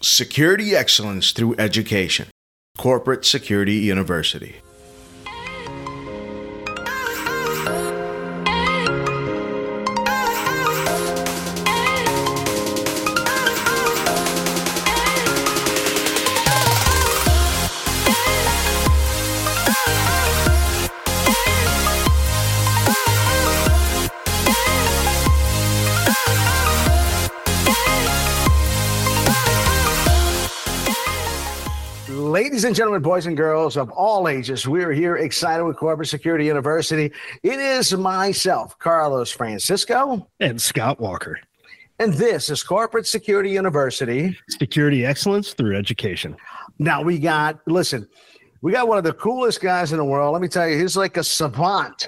Security excellence through education. Corporate Security University. And gentlemen, boys and girls of all ages, we are here excited with Corporate Security University. It is myself, Carlos Francisco, and Scott Walker. And this is Corporate Security University. Security excellence through education. Now we got, listen, we got one of the coolest guys in the world. Let me tell you, he's like a savant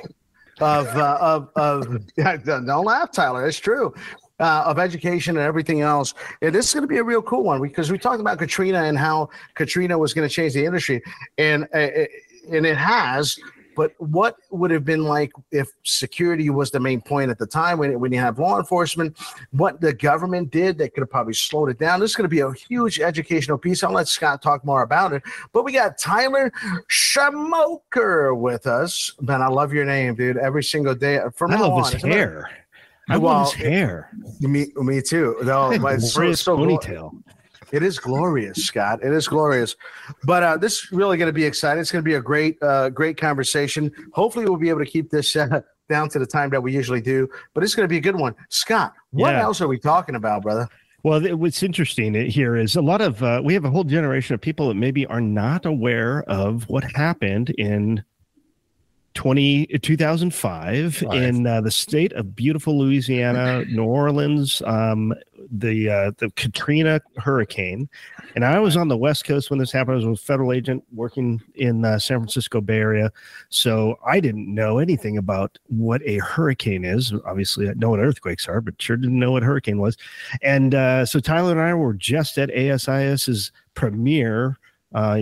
of uh, of of don't laugh, Tyler. It's true uh, of education and everything else. And this is going to be a real cool one because we talked about Katrina and how Katrina was going to change the industry, and uh, and it has. But what would have been like if security was the main point at the time when, when you have law enforcement? What the government did that could have probably slowed it down. This is going to be a huge educational piece. I'll let Scott talk more about it. But we got Tyler Schmoker with us. Man, I love your name, dude. Every single day from I love on. his hair. I well, love his hair. Me, me too. No, it's so, so ponytail. It is glorious, Scott. It is glorious. But uh, this is really going to be exciting. It's going to be a great, uh, great conversation. Hopefully, we'll be able to keep this uh, down to the time that we usually do. But it's going to be a good one. Scott, what yeah. else are we talking about, brother? Well, what's interesting here is a lot of uh, we have a whole generation of people that maybe are not aware of what happened in 20, 2005 Five. in uh, the state of beautiful Louisiana, New Orleans, um, the uh, the Katrina hurricane, and I was on the West Coast when this happened. I was a federal agent working in uh, San Francisco Bay Area, so I didn't know anything about what a hurricane is. Obviously, I know what earthquakes are, but sure didn't know what hurricane was. And uh, so Tyler and I were just at ASIS's premiere uh,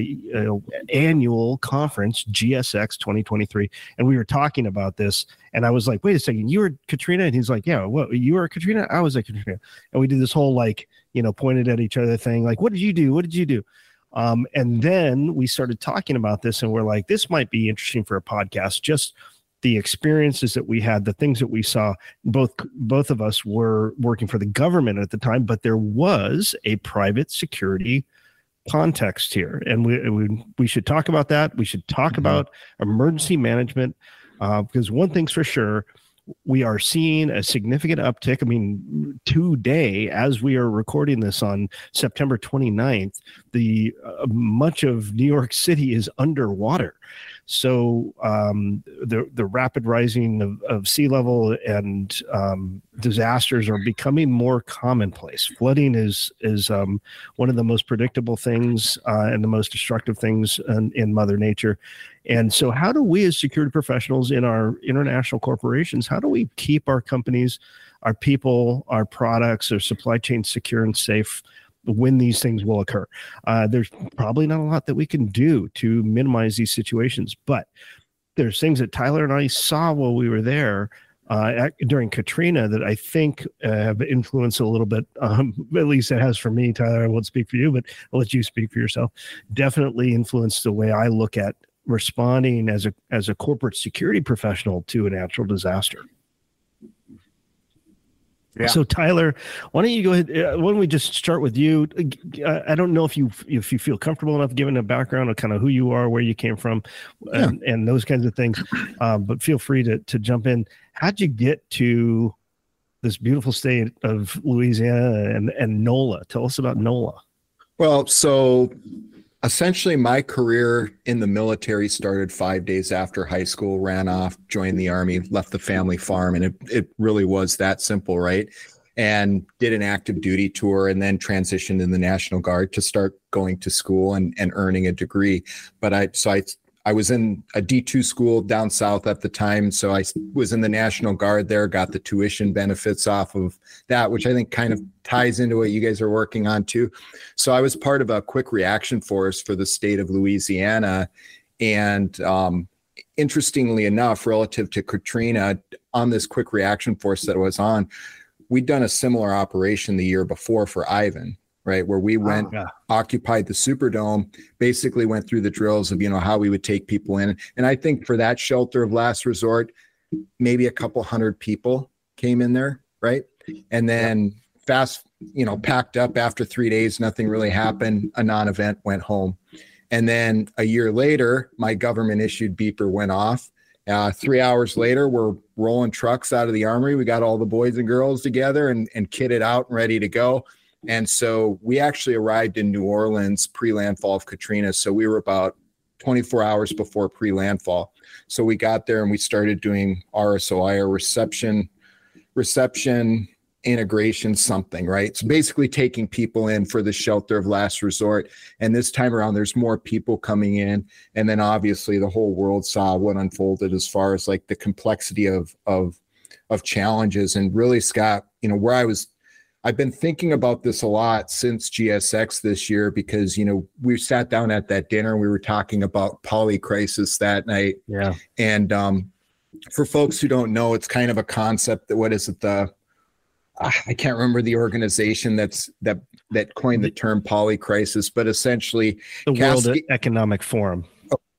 annual conference, GSX 2023, and we were talking about this. And I was like, "Wait a second, you were Katrina?" And he's like, "Yeah, what? You were Katrina? I was a Katrina." And we did this whole like, you know, pointed at each other thing, like, "What did you do? What did you do?" Um, and then we started talking about this, and we're like, "This might be interesting for a podcast." Just the experiences that we had, the things that we saw. Both both of us were working for the government at the time, but there was a private security context here, and we we, we should talk about that. We should talk mm-hmm. about emergency management uh, because one thing's for sure. We are seeing a significant uptick. I mean, today, as we are recording this on September 29th, the uh, much of New York City is underwater. So um, the the rapid rising of, of sea level and um, disasters are becoming more commonplace. Flooding is is um, one of the most predictable things uh, and the most destructive things in, in Mother Nature. And so, how do we as security professionals in our international corporations, how do we keep our companies, our people, our products, our supply chain secure and safe? When these things will occur. Uh, there's probably not a lot that we can do to minimize these situations, but there's things that Tyler and I saw while we were there uh, during Katrina that I think uh, have influenced a little bit. Um, at least it has for me. Tyler, I won't speak for you, but I'll let you speak for yourself. Definitely influenced the way I look at responding as a as a corporate security professional to a natural disaster. Yeah. So Tyler, why don't you go ahead? Uh, why don't we just start with you? Uh, I don't know if you if you feel comfortable enough giving a background of kind of who you are, where you came from, and, and those kinds of things. Um, but feel free to to jump in. How'd you get to this beautiful state of Louisiana and and NOLA? Tell us about NOLA. Well, so essentially my career in the military started five days after high school ran off joined the army left the family farm and it, it really was that simple right? And did an active duty tour and then transitioned in the national guard to start going to school and, and earning a degree. But i so i I was in a D2 school down south at the time. So I was in the National Guard there, got the tuition benefits off of that, which I think kind of ties into what you guys are working on too. So I was part of a quick reaction force for the state of Louisiana. And um, interestingly enough, relative to Katrina, on this quick reaction force that I was on, we'd done a similar operation the year before for Ivan right? Where we went, oh, yeah. occupied the Superdome, basically went through the drills of, you know, how we would take people in. And I think for that shelter of last resort, maybe a couple hundred people came in there, right? And then fast, you know, packed up after three days, nothing really happened. A non event went home. And then a year later, my government issued beeper went off. Uh, three hours later, we're rolling trucks out of the armory. We got all the boys and girls together and, and kitted out and ready to go. And so we actually arrived in New Orleans pre landfall of Katrina. So we were about 24 hours before pre landfall. So we got there and we started doing RSOI or reception, reception, integration something right so basically taking people in for the shelter of last resort and this time around there's more people coming in and then obviously the whole world saw what unfolded as far as like the complexity of of of challenges and really scott you know where i was i've been thinking about this a lot since gsx this year because you know we sat down at that dinner and we were talking about polycrisis that night yeah and um for folks who don't know it's kind of a concept that what is it the I can't remember the organization that's that that coined the term polycrisis, but essentially the World Economic Forum.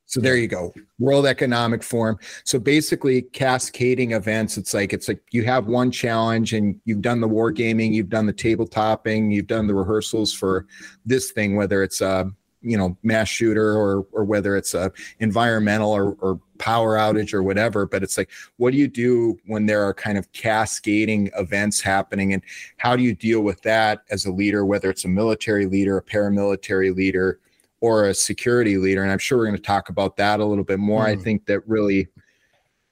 So there you go, World Economic Forum. So basically, cascading events. It's like it's like you have one challenge, and you've done the war gaming, you've done the table topping, you've done the rehearsals for this thing, whether it's a you know mass shooter or or whether it's a environmental or, or power outage or whatever but it's like what do you do when there are kind of cascading events happening and how do you deal with that as a leader whether it's a military leader a paramilitary leader or a security leader and i'm sure we're going to talk about that a little bit more mm. i think that really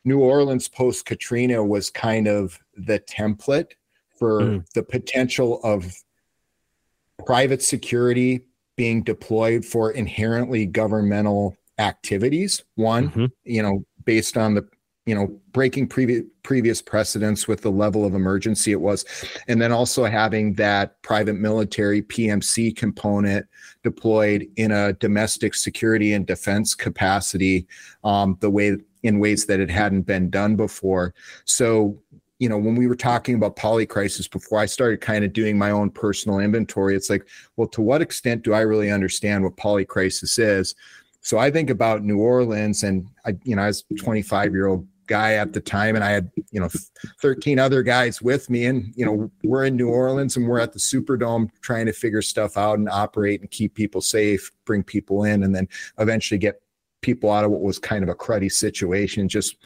new orleans post katrina was kind of the template for mm. the potential of private security being deployed for inherently governmental activities. One, mm-hmm. you know, based on the you know breaking previous previous precedents with the level of emergency it was and then also having that private military pmc component deployed in a domestic security and defense capacity um, the way in ways that it hadn't been done before so you know, when we were talking about polycrisis before I started kind of doing my own personal inventory, it's like, well, to what extent do I really understand what polycrisis is? So I think about New Orleans and I, you know, I was 25 year old guy at the time and I had, you know, 13 other guys with me and, you know, we're in New Orleans and we're at the Superdome trying to figure stuff out and operate and keep people safe, bring people in and then eventually get people out of what was kind of a cruddy situation. Just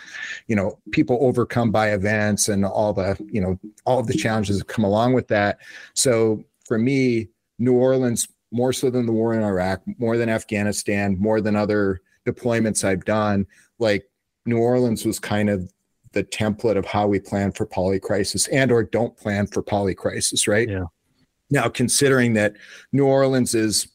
you know people overcome by events and all the you know all of the challenges that come along with that. So for me new orleans more so than the war in iraq more than afghanistan more than other deployments i've done like new orleans was kind of the template of how we plan for polycrisis and or don't plan for polycrisis right yeah now considering that new orleans is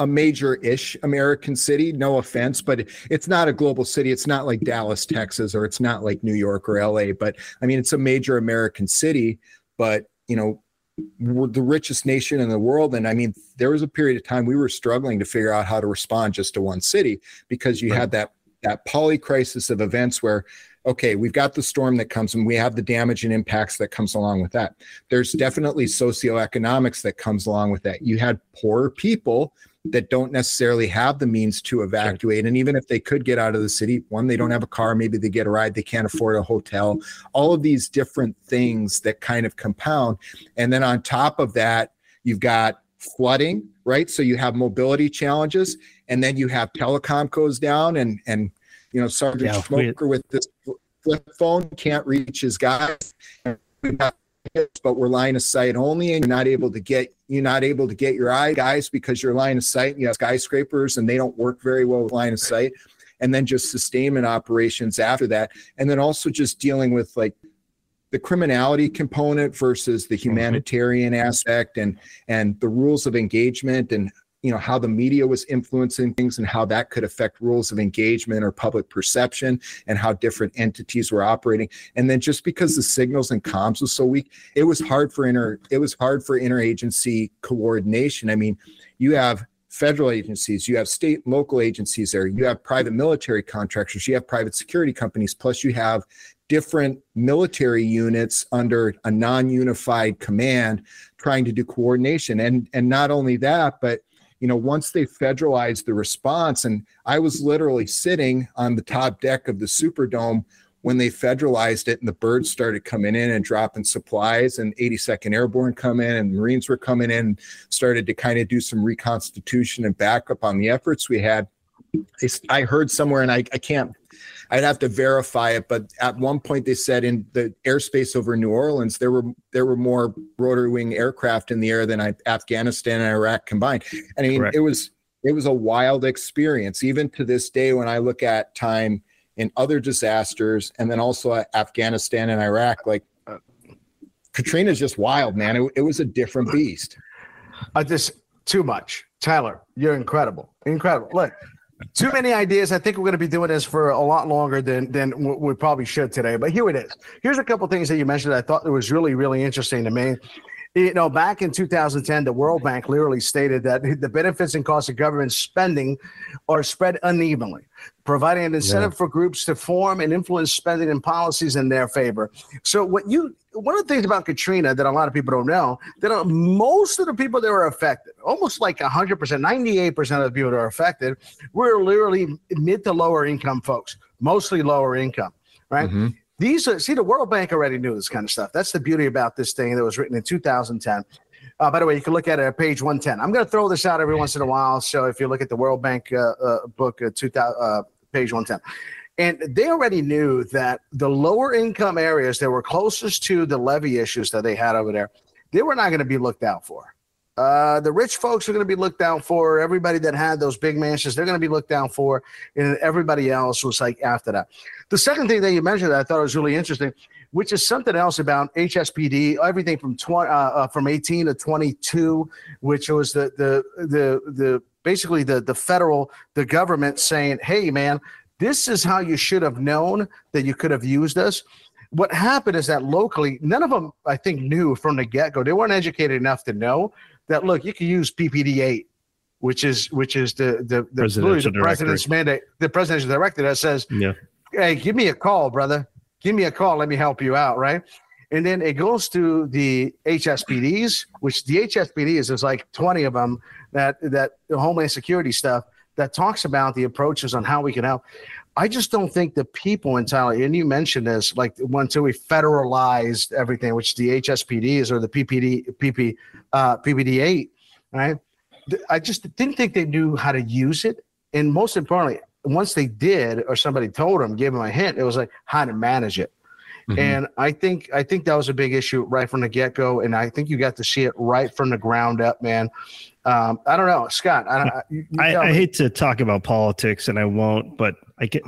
a major-ish American city. No offense, but it's not a global city. It's not like Dallas, Texas, or it's not like New York or LA. But I mean, it's a major American city. But you know, we're the richest nation in the world, and I mean, there was a period of time we were struggling to figure out how to respond just to one city because you right. had that that polycrisis of events where okay, we've got the storm that comes and we have the damage and impacts that comes along with that. There's definitely socioeconomics that comes along with that. You had poor people that don't necessarily have the means to evacuate. And even if they could get out of the city, one, they don't have a car, maybe they get a ride, they can't afford a hotel, all of these different things that kind of compound. And then on top of that, you've got flooding, right? So you have mobility challenges, and then you have telecom goes down, and and you know Sergeant yeah, Schmoker we, with this flip phone can't reach his guys. But we're line of sight only, and you're not able to get you're not able to get your eye guys because you're line of sight you have skyscrapers and they don't work very well with line of sight and then just sustainment operations after that and then also just dealing with like the criminality component versus the mm-hmm. humanitarian mm-hmm. aspect and and the rules of engagement and you know how the media was influencing things and how that could affect rules of engagement or public perception and how different entities were operating and then just because the signals and comms was so weak it was hard for inter it was hard for interagency coordination i mean you have federal agencies, you have state and local agencies there, you have private military contractors, you have private security companies, plus you have different military units under a non-unified command trying to do coordination. And and not only that, but you know, once they federalized the response, and I was literally sitting on the top deck of the Superdome when they federalized it and the birds started coming in and dropping supplies and 82nd airborne come in and marines were coming in started to kind of do some reconstitution and backup on the efforts we had. I heard somewhere and I, I can't I'd have to verify it, but at one point they said in the airspace over New Orleans there were there were more rotary wing aircraft in the air than Afghanistan and Iraq combined. And I mean, Correct. it was it was a wild experience. Even to this day, when I look at time in other disasters, and then also Afghanistan and Iraq, like uh, Katrina just wild, man. It, it was a different beast. I just too much. Tyler, you're incredible, incredible. Look, too many ideas. I think we're going to be doing this for a lot longer than than we probably should today. But here it is. Here's a couple things that you mentioned. I thought it was really really interesting to me. You know, back in 2010, the World Bank literally stated that the benefits and costs of government spending are spread unevenly, providing an incentive yeah. for groups to form and influence spending and policies in their favor. So, what you one of the things about Katrina that a lot of people don't know that uh, most of the people that were affected, almost like 100%, 98% of the people that are affected, were literally mid to lower income folks, mostly lower income, right? Mm-hmm. These are, see, the World Bank already knew this kind of stuff. That's the beauty about this thing that was written in 2010. Uh, by the way, you can look at it at page 110. I'm going to throw this out every once in a while. So if you look at the World Bank uh, uh, book, uh, 2000, uh, page 110. And they already knew that the lower income areas that were closest to the levy issues that they had over there, they were not going to be looked out for. Uh, the rich folks are going to be looked down for. Everybody that had those big mansions, they're going to be looked down for. And everybody else was like after that. The second thing that you mentioned that I thought was really interesting, which is something else about HSPD, everything from 20, uh, uh, from 18 to 22, which was the, the, the, the, basically the, the federal, the government saying, hey, man, this is how you should have known that you could have used us what happened is that locally, none of them, I think, knew from the get go. They weren't educated enough to know that look, you can use PPD eight, which is which is the the the, presidential the president's mandate, the presidential directive that says, yeah. "Hey, give me a call, brother. Give me a call. Let me help you out." Right. And then it goes to the HSPDs, which the HSPDs is like 20 of them that that the Homeland Security stuff that talks about the approaches on how we can help. I just don't think the people in Thailand, and you mentioned this, like until we federalized everything, which the HSPDs or the PPD, PP, uh, PPD eight, right? I just didn't think they knew how to use it, and most importantly, once they did, or somebody told them, gave them a hint, it was like how to manage it. Mm-hmm. And I think I think that was a big issue right from the get go, and I think you got to see it right from the ground up, man. Um, I don't know, Scott. I, you I, I hate to talk about politics, and I won't. But I get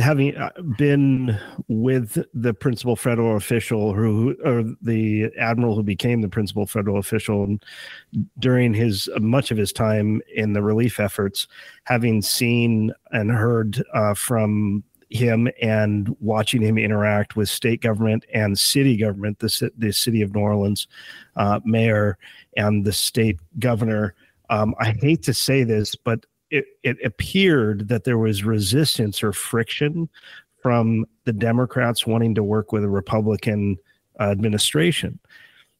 having uh, been with the principal federal official, who or the admiral who became the principal federal official during his much of his time in the relief efforts, having seen and heard uh, from him and watching him interact with state government and city government, the, the city of New Orleans uh, mayor and the state governor. Um, I hate to say this, but it, it appeared that there was resistance or friction from the Democrats wanting to work with a Republican uh, administration.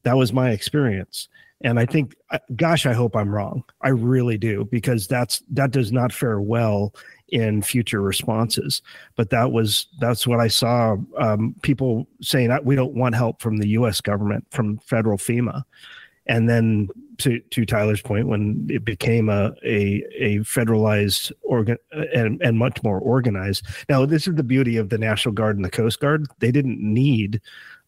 That was my experience. And I think, uh, gosh, I hope I'm wrong. I really do, because that's that does not fare well in future responses. But that was that's what I saw. Um, people saying we don't want help from the U.S. government, from federal FEMA, and then to to Tyler's point, when it became a a, a federalized organ and, and much more organized. Now, this is the beauty of the National Guard and the Coast Guard. They didn't need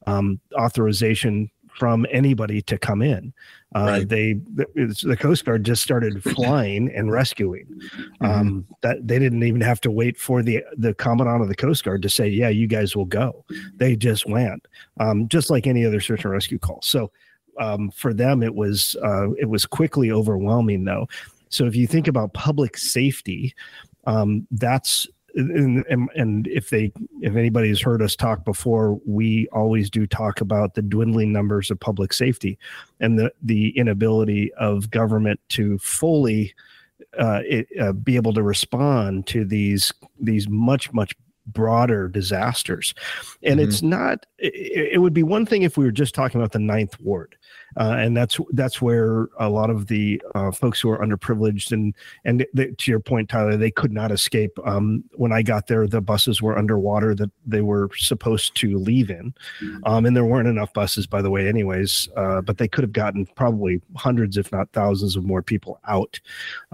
um, authorization from anybody to come in. Uh, right. They the, Coast Guard just started flying and rescuing. Mm-hmm. Um, that they didn't even have to wait for the the commandant of the Coast Guard to say, "Yeah, you guys will go." They just went, um, just like any other search and rescue call. So um, for them it was uh, it was quickly overwhelming though. So if you think about public safety um, that's and, and, and if they if anybody's heard us talk before we always do talk about the dwindling numbers of public safety and the the inability of government to fully uh, it, uh, be able to respond to these these much much broader disasters. And mm-hmm. it's not it, it, would be one thing if we were just talking about the ninth ward uh, and that's that's where a lot of the uh, folks who are underprivileged and and to your point, Tyler, they could not escape. Um, when I got there, the buses were underwater that they were supposed to leave in, um, and there weren't enough buses, by the way, anyways. Uh, but they could have gotten probably hundreds, if not thousands, of more people out.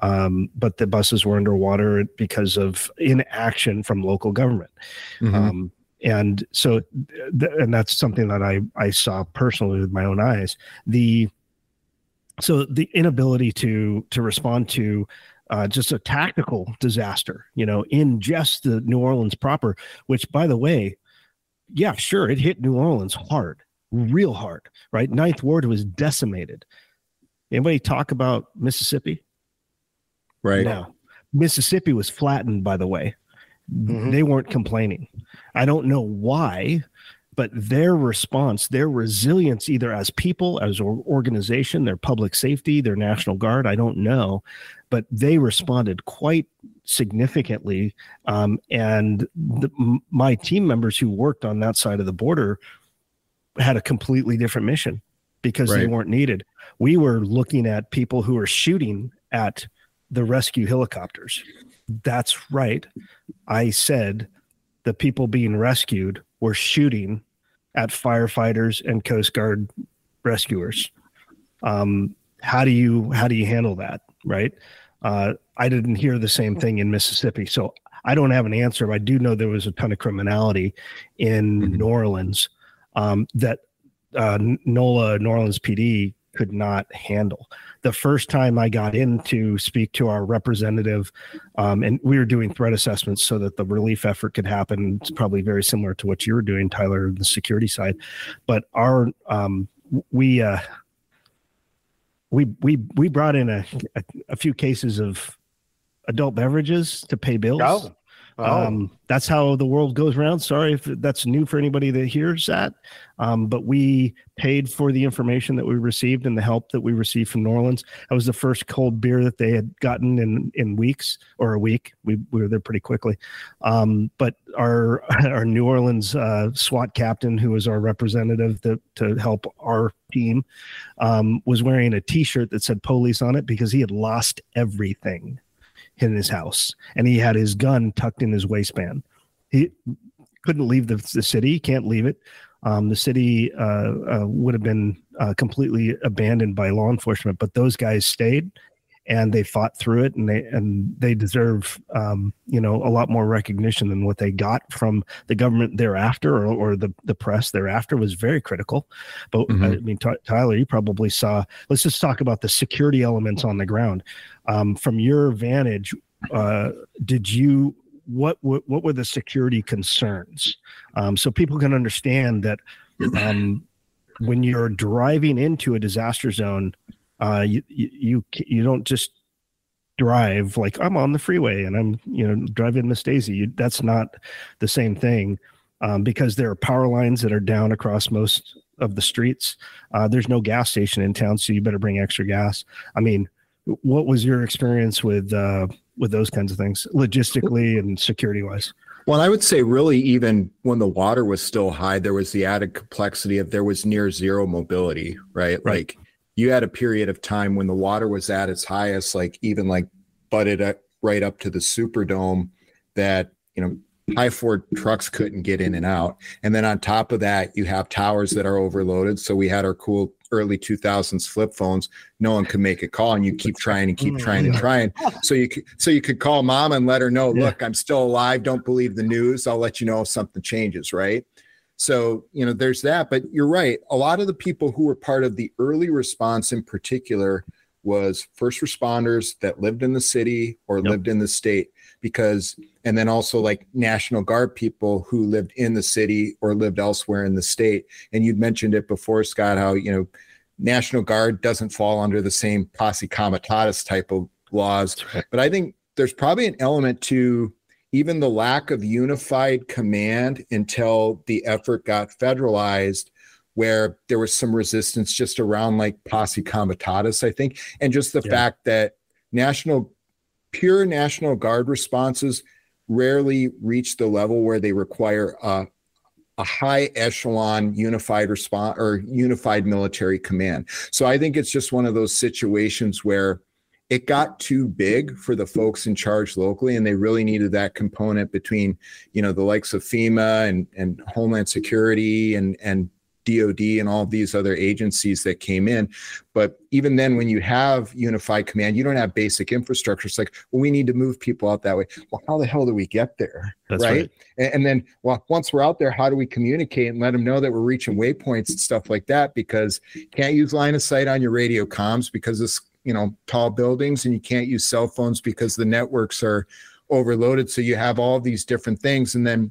Um, but the buses were underwater because of inaction from local government. Mm-hmm. And so th- and that's something that i i saw personally with my own eyes. The so the inability to to respond to uh, just a tactical disaster you know in just the new orleans proper which by the way yeah sure it hit new orleans hard real hard right? Ninth ward was decimated. Anybody talk about mississippi? Right. Now mississippi was flattened by the way mm-hmm. they weren't complaining I don't know why, but their response, their resilience, either as people, as an organization, their public safety, their National Guard, I don't know, but they responded quite significantly. Um, and the, my team members who worked on that side of the border had a completely different mission because right. they weren't needed. We were looking at people who were shooting at the rescue helicopters. That's right. I said the people being rescued were shooting at firefighters and Coast Guard rescuers. Um, how do you how do you handle that? Right. Uh, I didn't hear the same thing in Mississippi, so I don't have an answer. But I do know there was a ton of criminality in mm-hmm. New Orleans um, that uh, NOLA, New Orleans PD, could not handle the first time I got in to speak to our representative, um, and we were doing threat assessments so that the relief effort could happen. It's probably very similar to what you were doing, Tyler, the security side. But our um, we uh, we we we brought in a, a, a few cases of adult beverages to pay bills. Oh. Oh. Um, that's how the world goes around. Sorry if that's new for anybody that hears that. Um, but we paid for the information that we received and the help that we received from New Orleans. That was the first cold beer that they had gotten in in weeks or a week. We, we were there pretty quickly. Um, but our our New Orleans uh, SWAT captain, who was our representative to, to help our team, um, was wearing a T-shirt that said "police" on it because he had lost everything in his house and he had his gun tucked in his waistband. He couldn't leave the, the city, can't leave it. Um, the city uh, uh, would have been uh, completely abandoned by law enforcement, but those guys stayed and they fought through it and they and they deserve um, you know a lot more recognition than what they got from the government thereafter or, or the, the press thereafter was very critical. But mm-hmm. i mean t- tyler you probably saw let's just talk about the security elements on the ground. Um, from your vantage uh, did you what, what what were the security concerns? Um, so people can understand that um, when you're driving into a disaster zone uh, you, you you don't just drive like I'm on the freeway and I'm you know driving Miss Daisy. You, that's not the same thing um, because there are power lines that are down across most of the streets. Uh, there's no gas station in town, so you better bring extra gas. I mean, what was your experience with uh, with those kinds of things, logistically and security wise? Well, I would say really even when the water was still high, there was the added complexity of there was near zero mobility, right? right. Like you had a period of time when the water was at its highest, like even like butted up right up to the Superdome, that you know high Ford trucks couldn't get in and out. And then on top of that, you have towers that are overloaded. So we had our cool early 2000s flip phones. No one could make a call, and you keep trying and keep trying and mm. trying. So you could, so you could call mom and let her know, look, I'm still alive. Don't believe the news. I'll let you know if something changes. Right. So, you know, there's that. But you're right. A lot of the people who were part of the early response in particular was first responders that lived in the city or yep. lived in the state because and then also like national guard people who lived in the city or lived elsewhere in the state and you'd mentioned it before scott how you know national guard doesn't fall under the same posse comitatus type of laws right. but i think there's probably an element to even the lack of unified command until the effort got federalized where there was some resistance just around like posse comitatus i think and just the yeah. fact that national pure National Guard responses rarely reach the level where they require a, a high echelon unified response or unified military command. So I think it's just one of those situations where it got too big for the folks in charge locally and they really needed that component between you know the likes of fema and, and homeland security and and dod and all these other agencies that came in. But even then when you have unified command you don't have basic infrastructure. It's like well we need to move people out that way. Well how the hell do we get there That's right, right. And, and then well once we're out there how do we communicate and let them know that we're reaching waypoints and stuff like that? Because can't use line of sight on your radio comms because this you know tall buildings and you can't use cell phones because the networks are overloaded so you have all these different things and then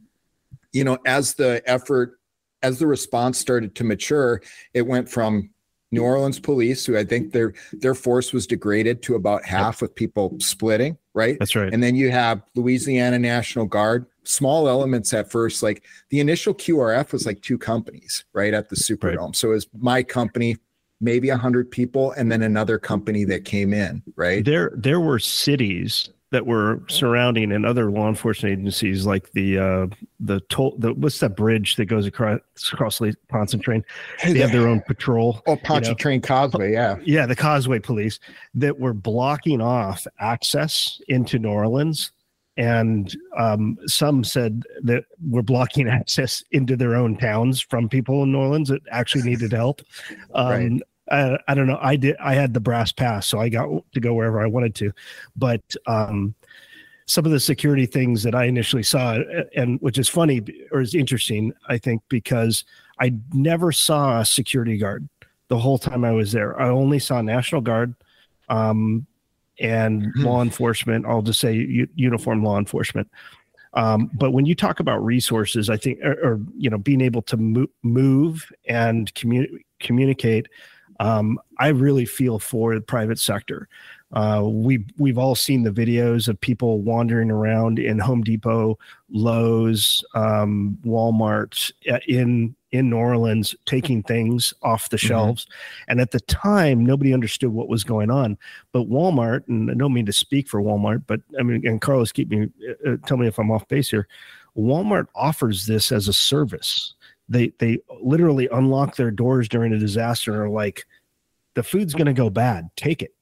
you know as the effort as the response started to mature it went from New Orleans police, who I think their their force was degraded to about half with people splitting, right? That's right. And then you have Louisiana National Guard, small elements at first. Like the initial QRF was like two companies, right, at the Superdome. Right. So it was my company, maybe a hundred people, and then another company that came in, right? There, there were cities that were surrounding and other law enforcement agencies like the uh the toll the what's that bridge that goes across across Lake Pontchartrain they have their own patrol oh Pontchartrain you know? Causeway yeah yeah the Causeway police that were blocking off access into New Orleans and um, some said that we're blocking access into their own towns from people in New Orleans that actually needed help. Um, right. I, I, don't know. I did. I had the brass pass, so I got to go wherever I wanted to. But um, some of the security things that I initially saw, and which is funny or is interesting, I think, because I never saw a security guard the whole time I was there. I only saw National Guard um, and mm-hmm. law enforcement. I'll just say u- uniform law enforcement. Um, but when you talk about resources, I think, or, or you know, being able to mo- move and commu- communicate um, I really feel for the private sector. Uh, we we've all seen the videos of people wandering around in Home Depot, Lowe's, um, Walmart uh, in in New Orleans, taking things off the mm-hmm. shelves. Mm-hmm. And at the time, nobody understood what was going on. But Walmart, and I don't mean to speak for Walmart, but I mean, and Carlos, keep me uh, uh tell me if I'm off base here. Walmart offers this as a service they they literally unlock their doors during a disaster and are like, the food's going to go bad. Take it.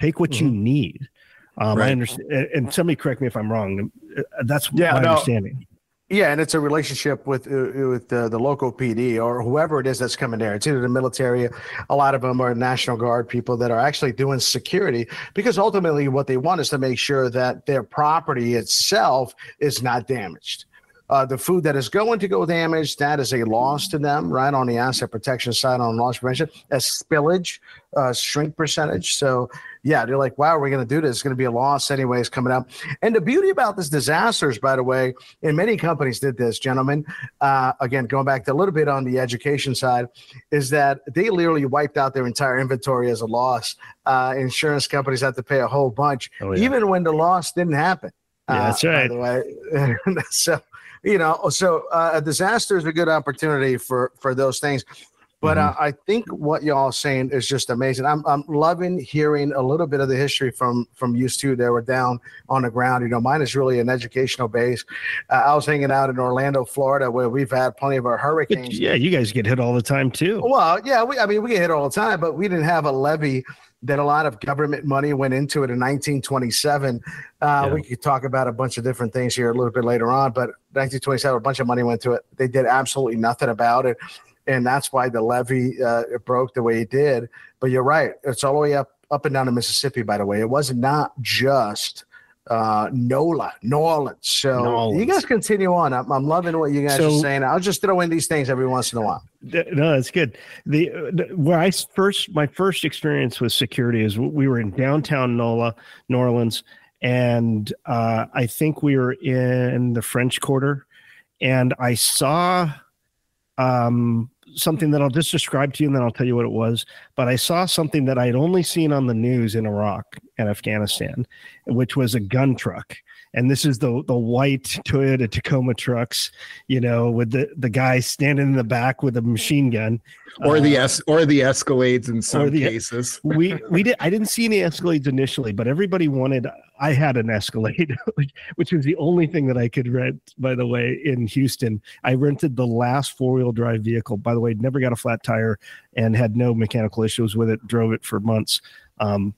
Take what mm-hmm. you need. Um, right. I understand, and somebody correct me if I'm wrong. Uh, that's yeah, my no, understanding. Yeah, and it's a relationship with uh, with uh, the local PD or whoever it is that's coming there. It's either the military. A lot of them are National Guard people that are actually doing security because ultimately what they want is to make sure that their property itself is not damaged. Uh, the food that is going to go damaged, that is a loss to them, right? On the asset protection side, on loss prevention, a spillage, uh, shrink percentage. So, yeah, they're like, wow, we're going to do this. It's going to be a loss anyways coming up. And the beauty about this disasters, by the way, and many companies did this, gentlemen. Uh, again, going back to a little bit on the education side, is that they literally wiped out their entire inventory as a loss. Uh, insurance companies have to pay a whole bunch, oh, yeah. even when the loss didn't happen. Yeah, that's right. Uh, by the way, so you know, so uh, a disaster is a good opportunity for for those things. But mm-hmm. uh, I think what y'all are saying is just amazing. I'm I'm loving hearing a little bit of the history from from used to that were down on the ground. You know, mine is really an educational base. Uh, I was hanging out in Orlando, Florida, where we've had plenty of our hurricanes. But yeah, you guys get hit all the time too. Well, yeah, we I mean we get hit all the time, but we didn't have a levee that a lot of government money went into it in 1927. Uh, yeah. We could talk about a bunch of different things here a little bit later on, but 1927, a bunch of money went to it. They did absolutely nothing about it. And that's why the levee uh, broke the way it did. But you're right. It's all the way up, up and down the Mississippi, by the way. It was not just uh, NOLA, New Orleans. So New Orleans. you guys continue on. I'm, I'm loving what you guys so, are saying. I'll just throw in these things every once in a while. No, that's good. The, the where I first my first experience with security is we were in downtown NOLA, New Orleans, and uh, I think we were in the French Quarter, and I saw um, something that I'll just describe to you and then I'll tell you what it was. But I saw something that I had only seen on the news in Iraq and Afghanistan, which was a gun truck. And this is the the white Toyota Tacoma trucks, you know, with the the guy standing in the back with a machine gun, or uh, the es- or the Escalades in some the, cases. we we did. I didn't see any Escalades initially, but everybody wanted. I had an Escalade, which was the only thing that I could rent. By the way, in Houston, I rented the last four wheel drive vehicle. By the way, never got a flat tire and had no mechanical issues with it. Drove it for months. Um,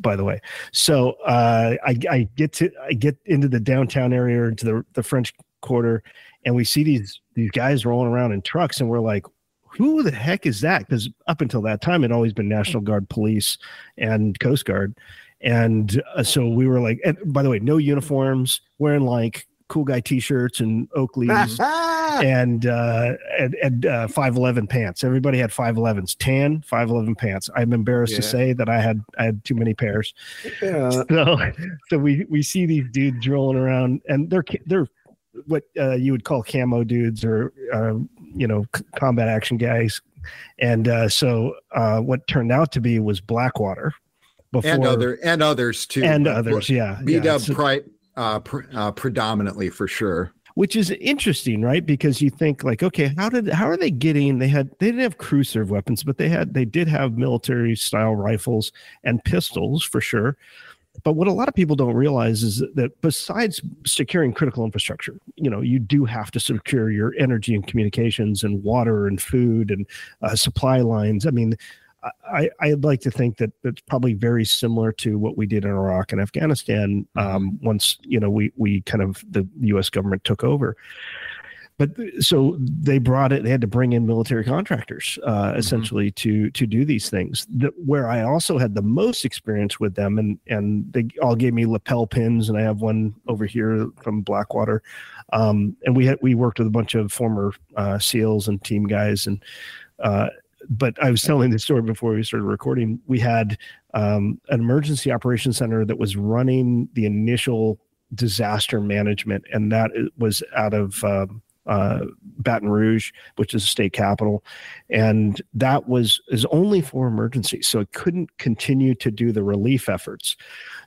by the way. So uh, I, I get to I get into the downtown area into the the French Quarter, and we see these these guys rolling around in trucks, and we're like, who the heck is that? Because up until that time, it always been National Guard, police, and Coast Guard, and uh, so we were like, and by the way, no uniforms, wearing like cool guy t-shirts and Oakleys and uh and, and uh 511 pants. Everybody had 511s, tan 511 pants. I'm embarrassed yeah. to say that I had I had too many pairs. Yeah. So so we we see these dudes rolling around and they're they're what uh, you would call camo dudes or uh, you know combat action guys. And uh, so uh, what turned out to be was Blackwater. Before, and other and others too. And others, yeah. B Dub yeah. so, uh, uh, predominantly for sure. Which is interesting right? Because you think like okay how did how are they getting they had they didn't have crew serve weapons but they had they did have military style rifles and pistols for sure. But what a lot of people don't realize is that besides securing critical infrastructure you know you do have to secure your energy and communications and water and food and uh, supply lines. I mean I, I'd like to think that it's probably very similar to what we did in Iraq and Afghanistan mm-hmm. um, once you know we we kind of the U.S. government took over. But so they brought it. They had to bring in military contractors, uh, mm-hmm. essentially, to to do these things. The, where I also had the most experience with them, and and they all gave me lapel pins, and I have one over here from Blackwater. Um, and we had we worked with a bunch of former uh, SEALs and team guys, and uh, but I was telling this story before we started recording. We had um, an emergency operations center that was running the initial disaster management, and that was out of um, uh, Baton Rouge, which is the state capital, and that was is only for emergencies, so it couldn't continue to do the relief efforts.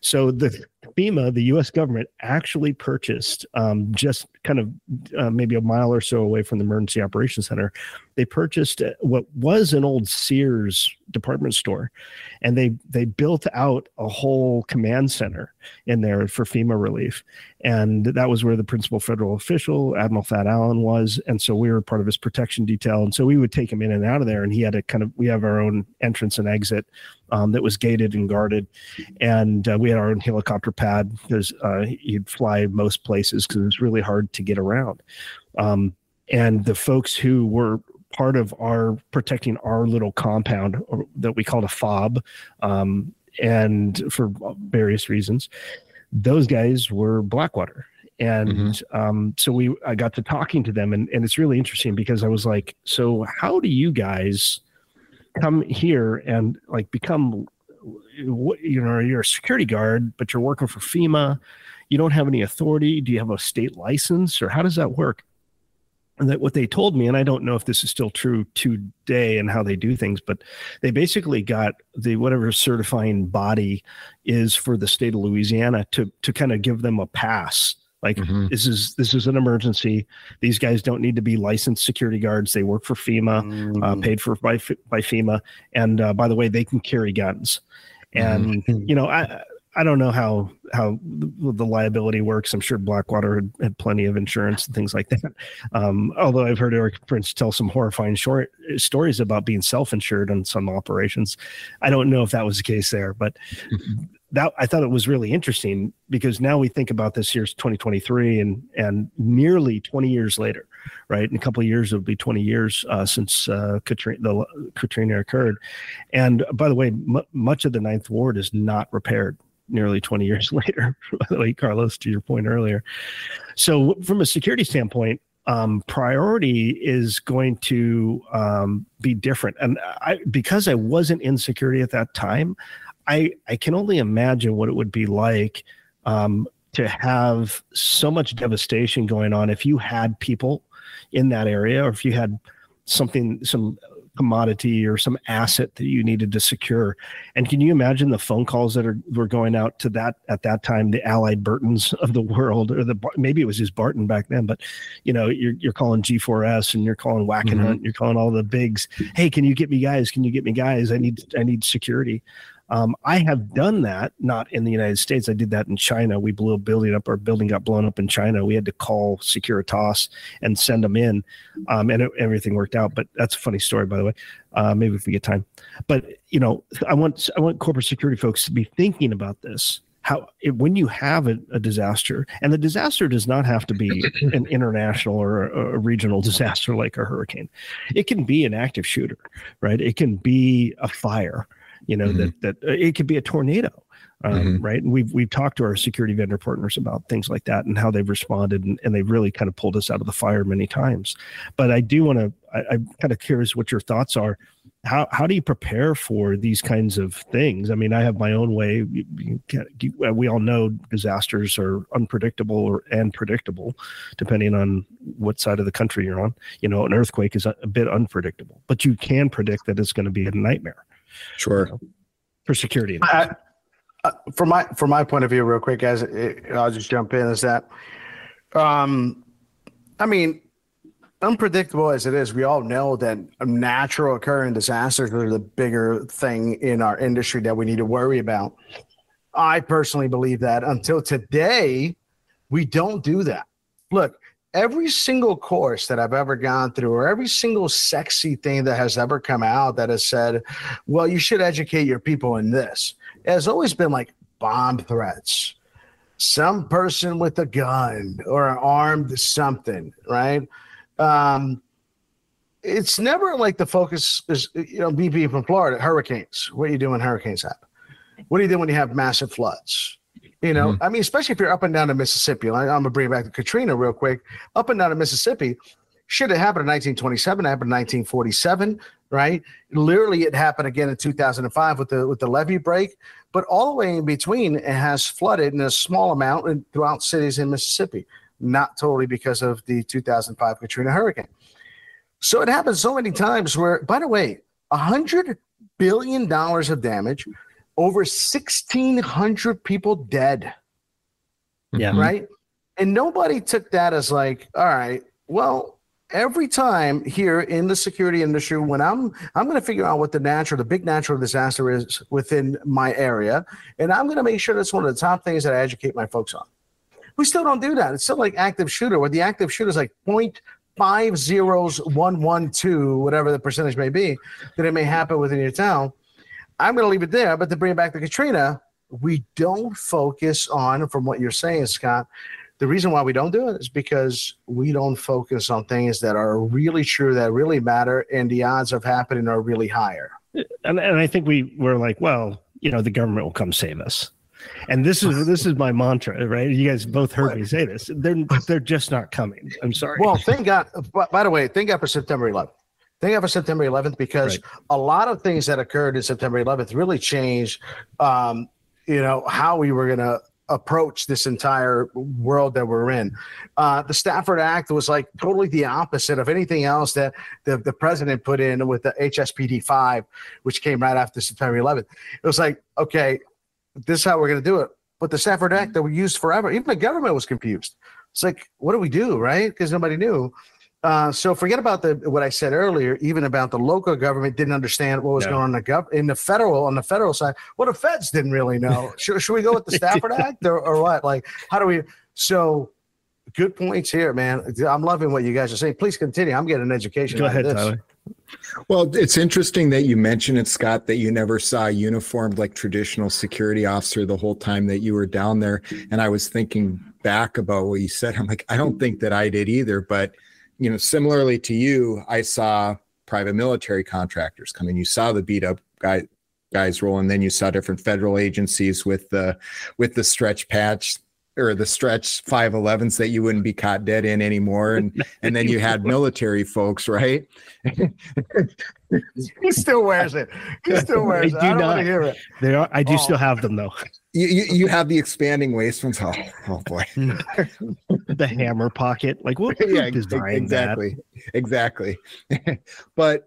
So the FEMA, the U.S. government, actually purchased um, just kind of uh, maybe a mile or so away from the Emergency Operations Center. They purchased uh, what was an old Sears department store, and they they built out a whole command center in there for FEMA relief, and that was where the principal federal official Admiral Thad Allen was, and so we were part of his protection detail, and so we would take him in and out of there, and he had a kind of we have our own entrance and exit um, that was gated and guarded, and uh, we had our own helicopter pad because uh, he'd fly most places because it was really hard to get around. Um, and the folks who were part of our protecting our little compound that we called a fob, um, and for various reasons, those guys were Blackwater. And mm-hmm. um, so we, I got to talking to them, and, and it's really interesting because I was like, so how do you guys come here and like become you know you're a security guard but you're working for fema. You don't have any authority. Do you have a state license or how does that work? And that what they told me and i don't know if this is still true today and how they do things but they basically got the whatever certifying body is for the state of louisiana to to kind of give them a pass like mm-hmm. this is this is an emergency. These guys don't need to be licensed security guards. They work for FEMA, uh, mm. uh, paid for by by FEMA. And uh, by the way, they can carry guns. And mm. you know, I I don't know how how the liability works. I'm sure Blackwater had, had plenty of insurance and things like that. Um, although I've heard Erik Prince tell some horrifying short stories about being self-insured on some operations. I don't know if that was the case there, but that I thought it was really interesting because now we think about this year's 2023 and and nearly 20 years later, right? In a couple of years, it'll be 20 years uh, since uh, Katrina, the Katrina occurred. And by the way, m- much of the Ninth Ward is not repaired. Nearly 20 years later, by the way, Carlos, to your point earlier. So, from a security standpoint, um, priority is going to um, be different. And I, because I wasn't in security at that time, I I can only imagine what it would be like um, to have so much devastation going on if you had people in that area or if you had something some commodity or some asset that you needed to secure. And can you imagine the phone calls that are were going out to that at that time, the Allied Bartons of the world, or the maybe it was just Barton back then, but you know, you're you're calling G4S and you're calling Whack and mm-hmm. Hunt, you're calling all the bigs. Hey, can you get me guys? Can you get me guys? I need I need security. Um, I have done that, not in the United States. I did that in China. We blew a building up. Our building got blown up in China. We had to call Securitas and send them in, um, and it, everything worked out. But that's a funny story, by the way. Uh, maybe if we get time. But you know, I want I want corporate security folks to be thinking about this. How it, when you have a, a, disaster, and the disaster does not have to be an international or a, a regional disaster like a hurricane. It can be an active shooter, right? It can be a fire you know mm-hmm. that that uh, it could be a tornado um, mm-hmm. right? And we've we've talked to our security vendor partners about things like that and how they've responded and, and they've really kind of pulled us out of the fire many times. But i do want to i'm kind of curious what your thoughts are. How how do you prepare for these kinds of things? I mean i have my own way. You, you uh, we all know disasters are unpredictable or and predictable depending on what side of the country you're on. You know an earthquake is a, a bit unpredictable but you can predict that it's going to be a nightmare Sure. You know, for security. I, uh, from my from my point of view, real quick, guys, it, I'll just jump in. Is that, um, I mean, unpredictable as it is, we all know that natural occurring disasters are the bigger thing in our industry that we need to worry about. I personally believe that until today, we don't do that. Look, every single course that I've ever gone through, or every single sexy thing that has ever come out that has said, well, you should educate your people in this, has always been like bomb threats, some person with a gun or an armed something, right? Um, it's never like the focus is, you know, being from Florida, hurricanes. What do you do when hurricanes happen? What do you do when you have massive floods? You know, mm-hmm. I mean, especially if you're up and down to Mississippi. I, am gonna bring it back to Katrina real quick. Up and down to Mississippi, should have happened in 1927. Happened in 1947, right? Literally, it happened again in 2005 with the with the levee break. But all the way in between, it has flooded in a small amount in, throughout cities in Mississippi. Not totally because of the 2005 Katrina hurricane. So it happens so many times where, by the way, a hundred billion dollars of damage over 1,600 people dead. Yeah. Mm-hmm. Right. And nobody took that as like, all right, well, every time here in the security industry, when I'm I'm going to figure out what the natural, the big natural disaster is within my area, and I'm going to make sure that's one of the top things that I educate my folks on. We still don't do that. It's still like active shooter, where the active shooter is like point five zeros one one two, whatever the percentage may be, that it may happen within your town. I'm going to leave it there. But to bring it back to Katrina, we don't focus on, from what you're saying, Scott, the reason why we don't do it is because we don't focus on things that are really true, that really matter, and the odds of happening are really higher. And, and I think we were like, well, you know, the government will come save us. And this is this is my mantra, right? You guys both heard me say this. They're they're just not coming. I'm sorry. Well, thank God. By the way, thank God for September 11th. God for September 11th because right. a lot of things that occurred in September 11th really changed, um, you know, how we were going to approach this entire world that we're in. Uh, the Stafford Act was like totally the opposite of anything else that the, the president put in with the HSPD 5, which came right after September 11th. It was like, okay, this is how we're going to do it. But the Stafford Act that we used forever, even the government was confused. It's like, what do we do, right? Because nobody knew. Uh, so forget about the what I said earlier, even about the local government didn't understand what was no. going on in the, gov- in the federal on the federal side. Well, the feds didn't really know. should, should we go with the Stafford Act or, or what? Like, how do we? So good points here, man. I'm loving what you guys are saying. Please continue. I'm getting an education. Go ahead, Tyler. Well, it's interesting that you mentioned it, Scott, that you never saw a uniformed like traditional security officer the whole time that you were down there. And I was thinking back about what you said. I'm like, I don't think that I did either, but you know, similarly to you, I saw private military contractors come in. You saw the beat up guy, guys roll, and then you saw different federal agencies with the with the stretch patch or the stretch 511s that you wouldn't be caught dead in anymore. And and then you had military folks right? He still wears it. He still wears I it. do i don't not. want to hear it. They are i do oh. still have them though you, you, you have the expanding waist ones. Oh, oh boy. the hammer pocket. Like what yeah, exactly. That? Exactly. but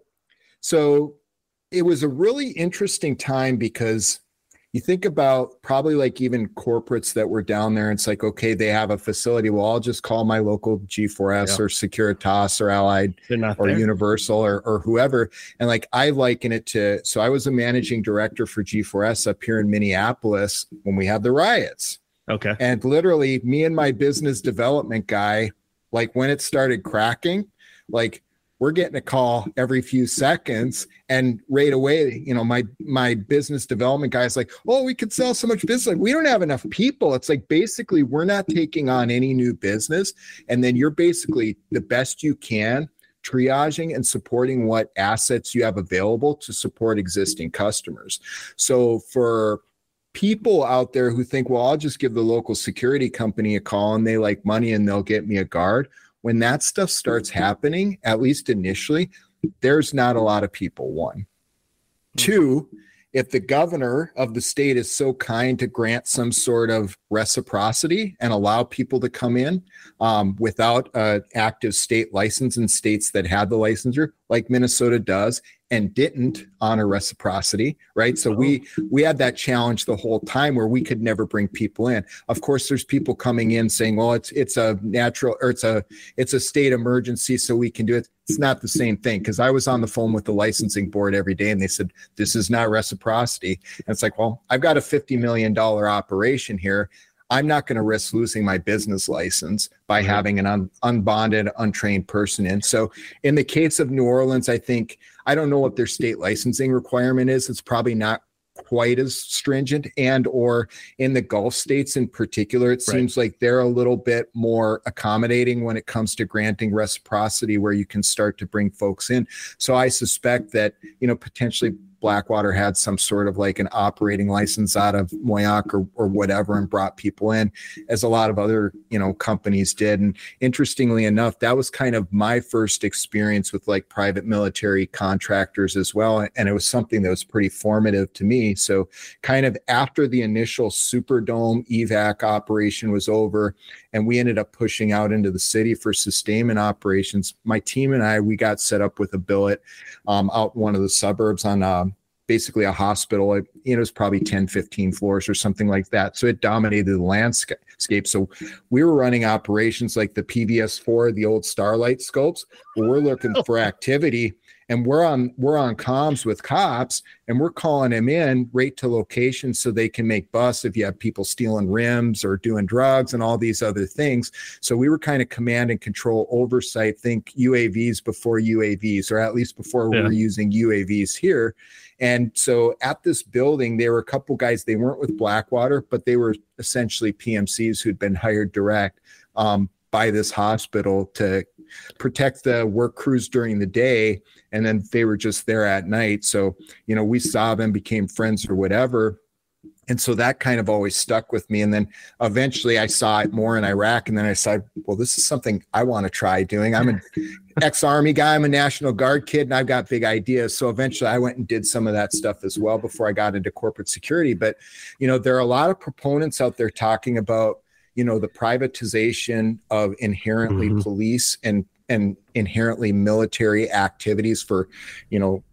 So it was a really interesting time because you think about probably like even corporates that were down there. It's like, okay, they have a facility. Well, I'll just call my local G4S yeah. or Securitas or Allied or there. Universal or, or whoever. And like, I liken it to, so I was a managing director for G4S up here in Minneapolis when we had the riots. Okay. And literally, me and my business development guy, like when it started cracking, like we're getting a call every few seconds and right away you know my my business development guy is like oh we could sell so much business. Like we don't have enough people. It's like basically we're not taking on any new business and then you're basically the best you can triaging and supporting what assets you have available to support existing customers. So for people out there who think well i'll just give the local security company a call and they like money and they'll get me a guard when that stuff starts happening, at least initially, there's not a lot of people. One. Two, if the governor of the state is so kind to grant some sort of reciprocity and allow people to come in um, without an active state license in states that had the licensure, like Minnesota does, and didn't honor reciprocity right? So we we had that challenge the whole time where we could never bring people in. Of course there's people coming in saying well it's it's a natural or it's a it's a state emergency so we can do it. It's not the same thing because i was on the phone with the licensing board every day and they said this is not reciprocity. And it's like well i've got a 50 million dollar operation here. I'm not going to risk losing my business license by having an un- unbonded, untrained person in. So, in the case of New Orleans, I think I don't know what their state licensing requirement is. It's probably not quite as stringent and or in the gulf states in particular it seems right. like they're a little bit more accommodating when it comes to granting reciprocity where you can start to bring folks in so i suspect that you know potentially Blackwater had some sort of like an operating license out of Moyock or, or whatever and brought people in, as a lot of other, you know, companies did. And interestingly enough, that was kind of my first experience with like private military contractors as well. And it was something that was pretty formative to me. So, kind of after the initial Superdome evac operation was over, and we ended up pushing out into the city for sustainment operations, my team and I, we got set up with a billet um, out one of the suburbs on uh, basically a hospital. It, you know, it was probably 10, 15 floors or something like that. So it dominated the landscape. So we were running operations like the PVS4, the old Starlight scopes, we're looking for activity and we're on we're on comms with cops and we're calling them in right to location so they can make busts if you have people stealing rims or doing drugs and all these other things so we were kind of command and control oversight think uavs before uavs or at least before yeah. we were using uavs here and so at this building there were a couple guys they weren't with blackwater but they were essentially pmcs who'd been hired direct um, by this hospital to protect the work crews during the day and then they were just there at night. So you know we saw them became friends or whatever. And so that kind of always stuck with me. And then eventually i saw it more in iraq and then i said well this is something i want to try doing. I'm an ex-army guy i'm a national guard kid and i've got big ideas. So eventually i went and did some of that stuff as well before i got into corporate security. But you know there are a lot of proponents out there talking about you know the privatization of inherently mm-hmm. police and and inherently military activities for you know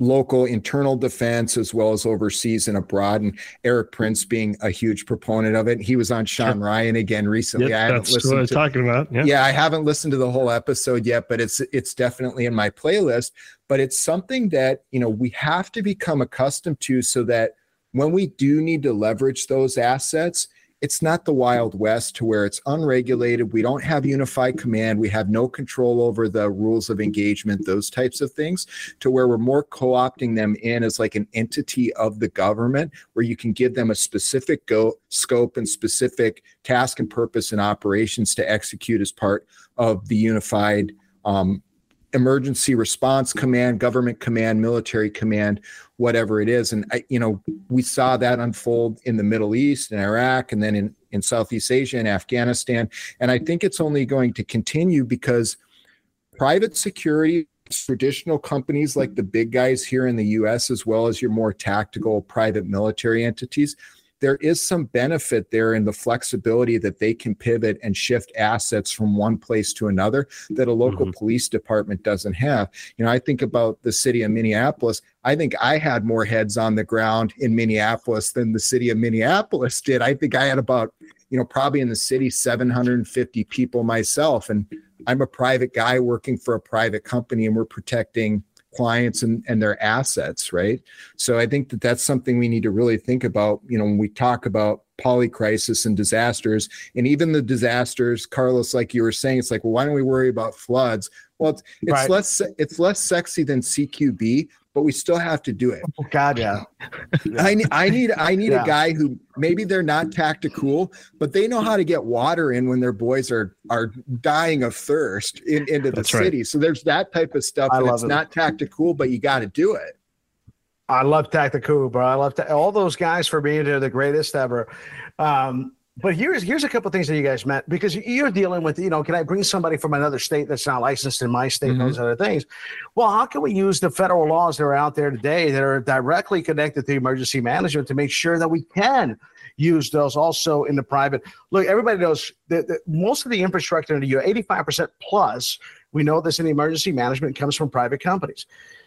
local internal defense as well as overseas and abroad. And Erik Prince being a huge proponent of it. He was on Shawn Ryan again recently. Yep, I haven't that's listened what i was to, talking about. Yeah. yeah i haven't listened to the whole episode yet but it's it's definitely in my playlist. But it's something that you know we have to become accustomed to so that when we do need to leverage those assets it's not the Wild West to where it's unregulated. We don't have unified command. We have no control over the rules of engagement, those types of things, to where we're more co opting them in as like an entity of the government, where you can give them a specific go- scope and specific task and purpose and operations to execute as part of the unified um, emergency response command, government command, military command, whatever it is. And I, you know, we saw that unfold in the Middle East and Iraq, and then in in Southeast Asia and Afghanistan. And I think it's only going to continue because private security traditional companies like the big guys here in the US as well as your more tactical private military entities there is some benefit there in the flexibility that they can pivot and shift assets from one place to another that a local mm-hmm. police department doesn't have. You know, I think about the city of Minneapolis. I think I had more heads on the ground in Minneapolis than the city of Minneapolis did. I think I had about, you know, probably in the city 750 people myself and I'm a private guy working for a private company and we're protecting clients and, and their assets, right? So I think that that's something we need to really think about, you know, when we talk about polycrisis and disasters and even the disasters, Carlos, like you were saying, it's like, well, why don't we worry about floods? Well, it's, it's right. less it's less sexy than CQB, but we still have to do it. Oh God, yeah. I need I need I need yeah. a guy who maybe they're not tactical, but they know how to get water in when their boys are are dying of thirst in, into the That's city. Right. So there's that type of stuff. I love it's it. not tactical, but you got to do it. I love tactical, bro. I love ta- all those guys for being the greatest ever. Um, but here's here's a couple things that you guys met because you're dealing with you know can I bring somebody from another state that's not licensed in my state mm-hmm. those other things. Well, how can we use the federal laws that are out there today that are directly connected to emergency management to make sure that we can use those also in the private? Look, everybody knows that, that most of the infrastructure in the U.S. 85 percent plus we know this in emergency management comes from private companies,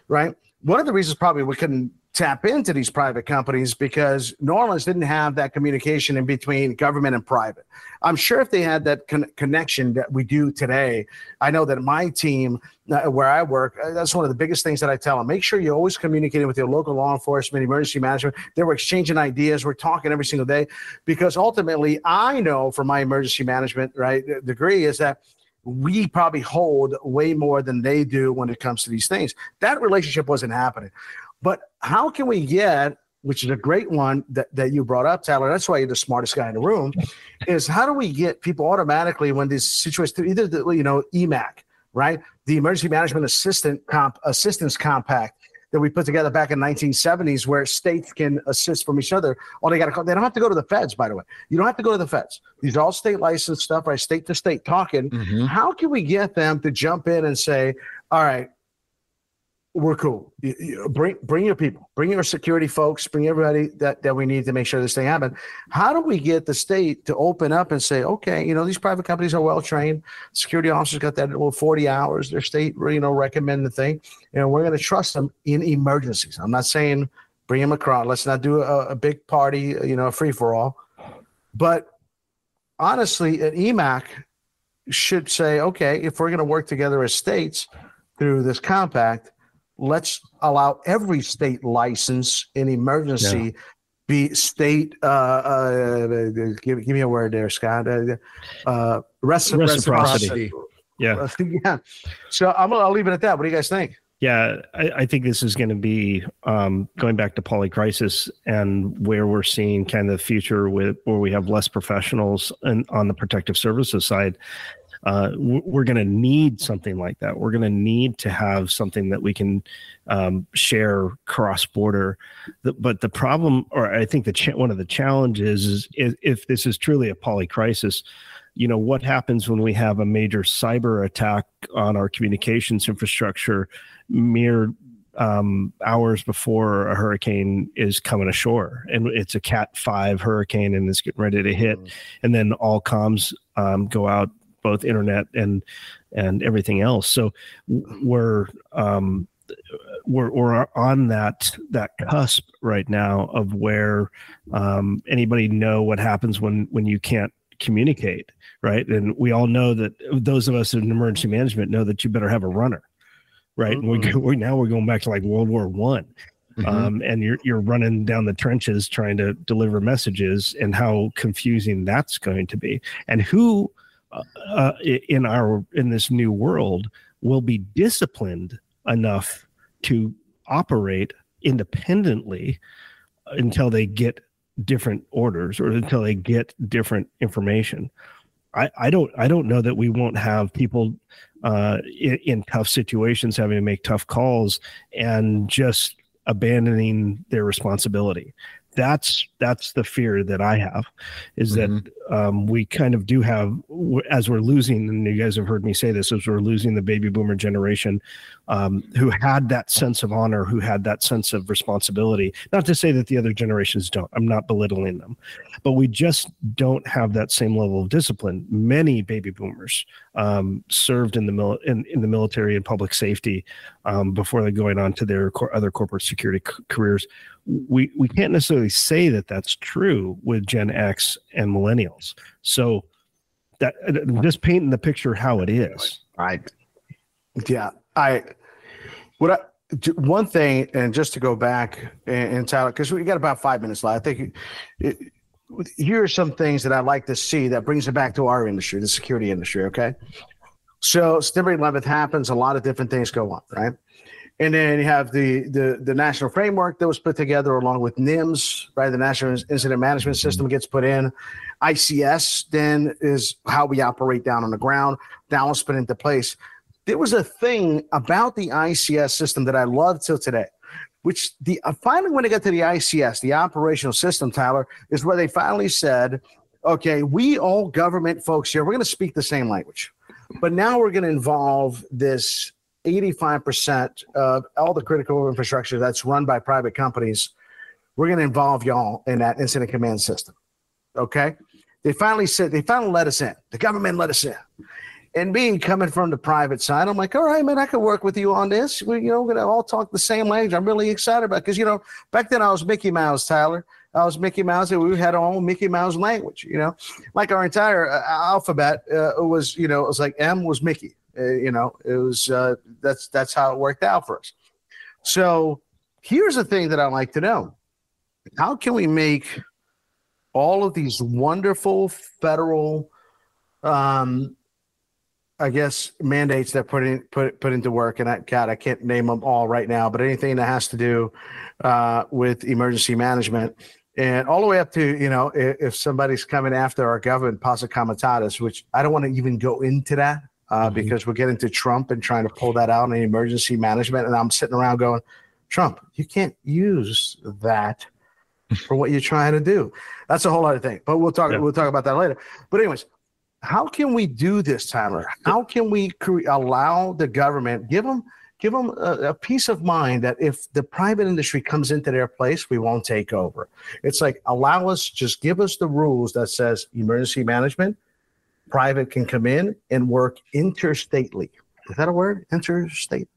right? One of the reasons probably we couldn't tap into these private companies because New Orleans didn't have that communication in between government and private. I'm sure if they had that con- connection that we do today, I know that my team, uh, where I work, uh, that's one of the biggest things that I tell them. Make sure you're always communicating with your local law enforcement, emergency management. They were exchanging ideas. We're talking every single day because ultimately, I know from my emergency management right degree is that we probably hold way more than they do when it comes to these things. That relationship wasn't happening. But how can we get, which is a great one that, that you brought up, Tyler, that's why you're the smartest guy in the room, is how do we get people automatically when these situations, either the, you know, EMAC, right? The Emergency Management Assistant Comp Assistance Compact that we put together back in 1970s where states can assist from each other. All they got to call, they don't have to go to the feds, by the way. You don't have to go to the feds. These are all state licensed stuff, right? State to state talking. Mm-hmm. How can we get them to jump in and say, all right, we're cool. Bring bring your people, bring your security folks, bring everybody that, that we need to make sure this thing happens. How do we get the state to open up and say, okay, you know, these private companies are well trained. Security officers got that well, 40 hours. Their state, you know, recommend the thing. And we're going to trust them in emergencies. I'm not saying bring them across. Let's not do a, a big party, you know, free for all. But honestly, an EMAC should say, okay, if we're going to work together as states through this compact, let's allow every state license in emergency yeah. be state uh, uh, give, give me a word there scott. Uh, uh reciprocity. reciprocity. Yeah. Yeah. So i'm gonna I'll leave it at that. What do you guys think? Yeah, I, I, think this is going to be um, going back to polycrisis and where we're seeing kind of the future with where we have less professionals and on the protective services side uh, we're going to need something like that. We're going to need to have something that we can um, share cross border. But the problem, or I think the one of the challenges is, is if this is truly a poly crisis, you know what happens when we have a major cyber attack on our communications infrastructure mere um, hours before a hurricane is coming ashore and it's a cat 5 hurricane and it's getting ready to hit mm-hmm. and then all comms um, go out both internet and and everything else. So we're um, we're, we're on that that cusp right now of where um, anybody know what happens when when you can't communicate, right? And we all know that those of us in emergency management know that you better have a runner, right? Mm-hmm. And we, we now we're going back to like World War One. Mm-hmm. Um, and you're you're running down the trenches trying to deliver messages, and how confusing that's going to be, and who uh, in our in this new world will be disciplined enough to operate independently until they get different orders or until they get different information. I, I don't I don't know that we won't have people uh, in, in tough situations having to make tough calls and just abandoning their responsibility. That's that's the fear that I have is mm-hmm. that um, we kind of do have as we're losing and you guys have heard me say this as we're losing the baby boomer generation um, who had that sense of honor who had that sense of responsibility. Not to say that the other generations don't I'm not belittling them but we just don't have that same level of discipline. Many baby boomers um, served in the mil- in, in the military and public safety um, before they're going on to their other corporate security c- careers. We we can't necessarily say that that's true with Gen X and millennials. So that uh, just painting the picture how it is. Right. Yeah. I what I one thing, and just to go back and, and Tyler, because we got about five minutes left. I think it, here are some things that I'd like to see that brings it back to our industry, the security industry. Okay. So September 11th happens, a lot of different things go on, right? And then you have the, the the national framework that was put together along with NIMS, right? The National Incident Management System gets put in. ICS then is how we operate down on the ground. Now it's put into place. There was a thing about the ICS system that I love till today, which the uh, finally when I got to the ICS, the operational system, Tyler, is where they finally said, okay, we all government folks here, we're going to speak the same language. But now we're going to involve this 85% of all the critical infrastructure that's run by private companies, we're going to involve y'all in that incident command system. Okay. They finally said, they finally let us in. The government let us in. And being coming from the private side, I'm like, all right, man, I can work with you on this. We, you know, we're gonna all talk the same language. I'm really excited about because you know, back then I was Mickey Mouse, Tyler. I was Mickey Mouse, and we had our own Mickey Mouse language. You know, like our entire uh, alphabet uh, was, you know, it was like M was Mickey, you know, it was uh, that's that's how it worked out for us. So here's the thing that I like to know: How can we make all of these wonderful federal, um, I guess, mandates that put in put put into work? And I, God, I can't name them all right now, but anything that has to do uh, with emergency management and all the way up to you know if, if somebody's coming after our government posse comitatus which i don't want to even go into that uh, mm-hmm. because we're getting to Trump and trying to pull that out in emergency management. And I'm sitting around going, Trump, you can't use that for what you're trying to do. That's a whole other thing. But we'll talk. Yeah. We'll talk about that later. But anyways, how can we do this, Tyler? How can we cre- allow the government give them give them a, a, peace of mind that if the private industry comes into their place, we won't take over. It's like allow us, just give us the rules that says emergency management private can come in and work interstately. Is that a word? Interstate?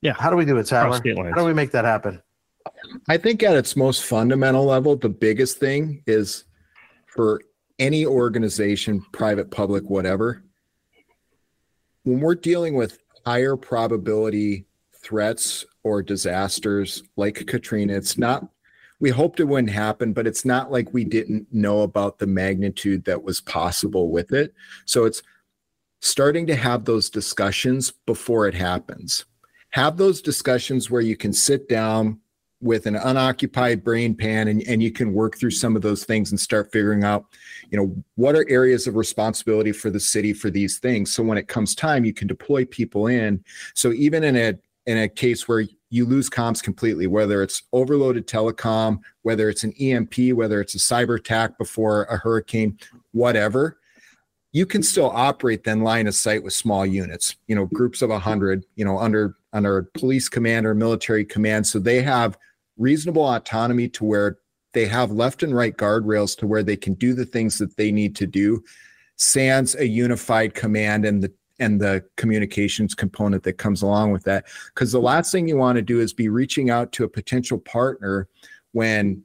Yeah. How do we do it, Tyler? How do we make that happen? I think at its most fundamental level, the biggest thing is for any organization, private, public, whatever, when we're dealing with higher probability threats or disasters like Katrina, it's not we hoped it wouldn't happen, but it's not like we didn't know about the magnitude that was possible with it. So it's starting to have those discussions before it happens. Have those discussions where you can sit down with an unoccupied brain pan and, and you can work through some of those things and start figuring out you know what are areas of responsibility for the city for these things so when it comes time you can deploy people in so even in a in a case where you lose comms completely, whether it's overloaded telecom, whether it's an EMP, whether it's a cyber attack before a hurricane, whatever. You can still operate then line of sight with small units, you know, groups of a hundred, you know, under under police command or military command. So they have reasonable autonomy to where they have left and right guardrails to where they can do the things that they need to do sans a unified command and the and the communications component that comes along with that. Because the last thing you want to do is be reaching out to a potential partner when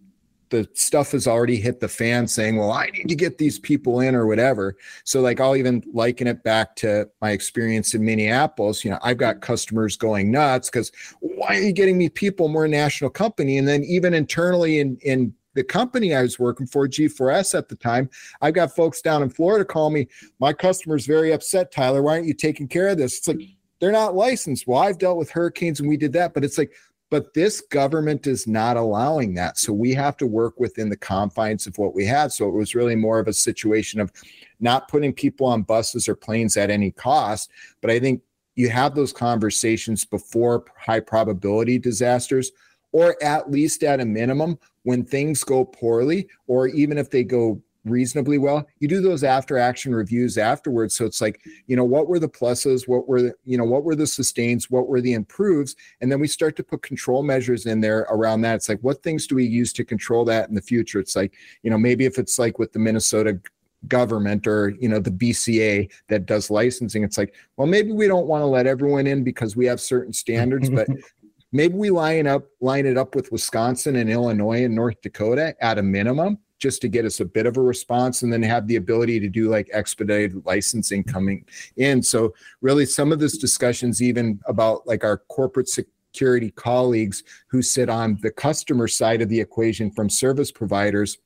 the stuff has already hit the fan saying, well, I need to get these people in or whatever. So, like, I'll even liken it back to my experience in Minneapolis. You know, I've got customers going nuts because why are you getting me people? More national company. And then, even internally in, in the company I was working for, G4S at the time, I've got folks down in Florida call me, my customer's very upset, Tyler. Why aren't you taking care of this? It's like, they're not licensed. Well, I've dealt with hurricanes and we did that, but it's like, but this government is not allowing that. So we have to work within the confines of what we have. So it was really more of a situation of not putting people on buses or planes at any cost. But I think you have those conversations before high probability disasters, or at least at a minimum, when things go poorly, or even if they go reasonably well you do those after action reviews afterwards. So it's like you know what were the pluses? What were the, you know what were the sustains? What were the improves? And then we start to put control measures in there around that. It's like what things do we use to control that in the future? It's like you know maybe if it's like with the minnesota government or you know the bca that does licensing it's like well maybe we don't want to let everyone in because we have certain standards but maybe we line up line it up with wisconsin and illinois and north dakota at a minimum just to get us a bit of a response and then have the ability to do like expedited licensing coming in. So really some of this discussions even about like our corporate security colleagues who sit on the customer side of the equation from service providers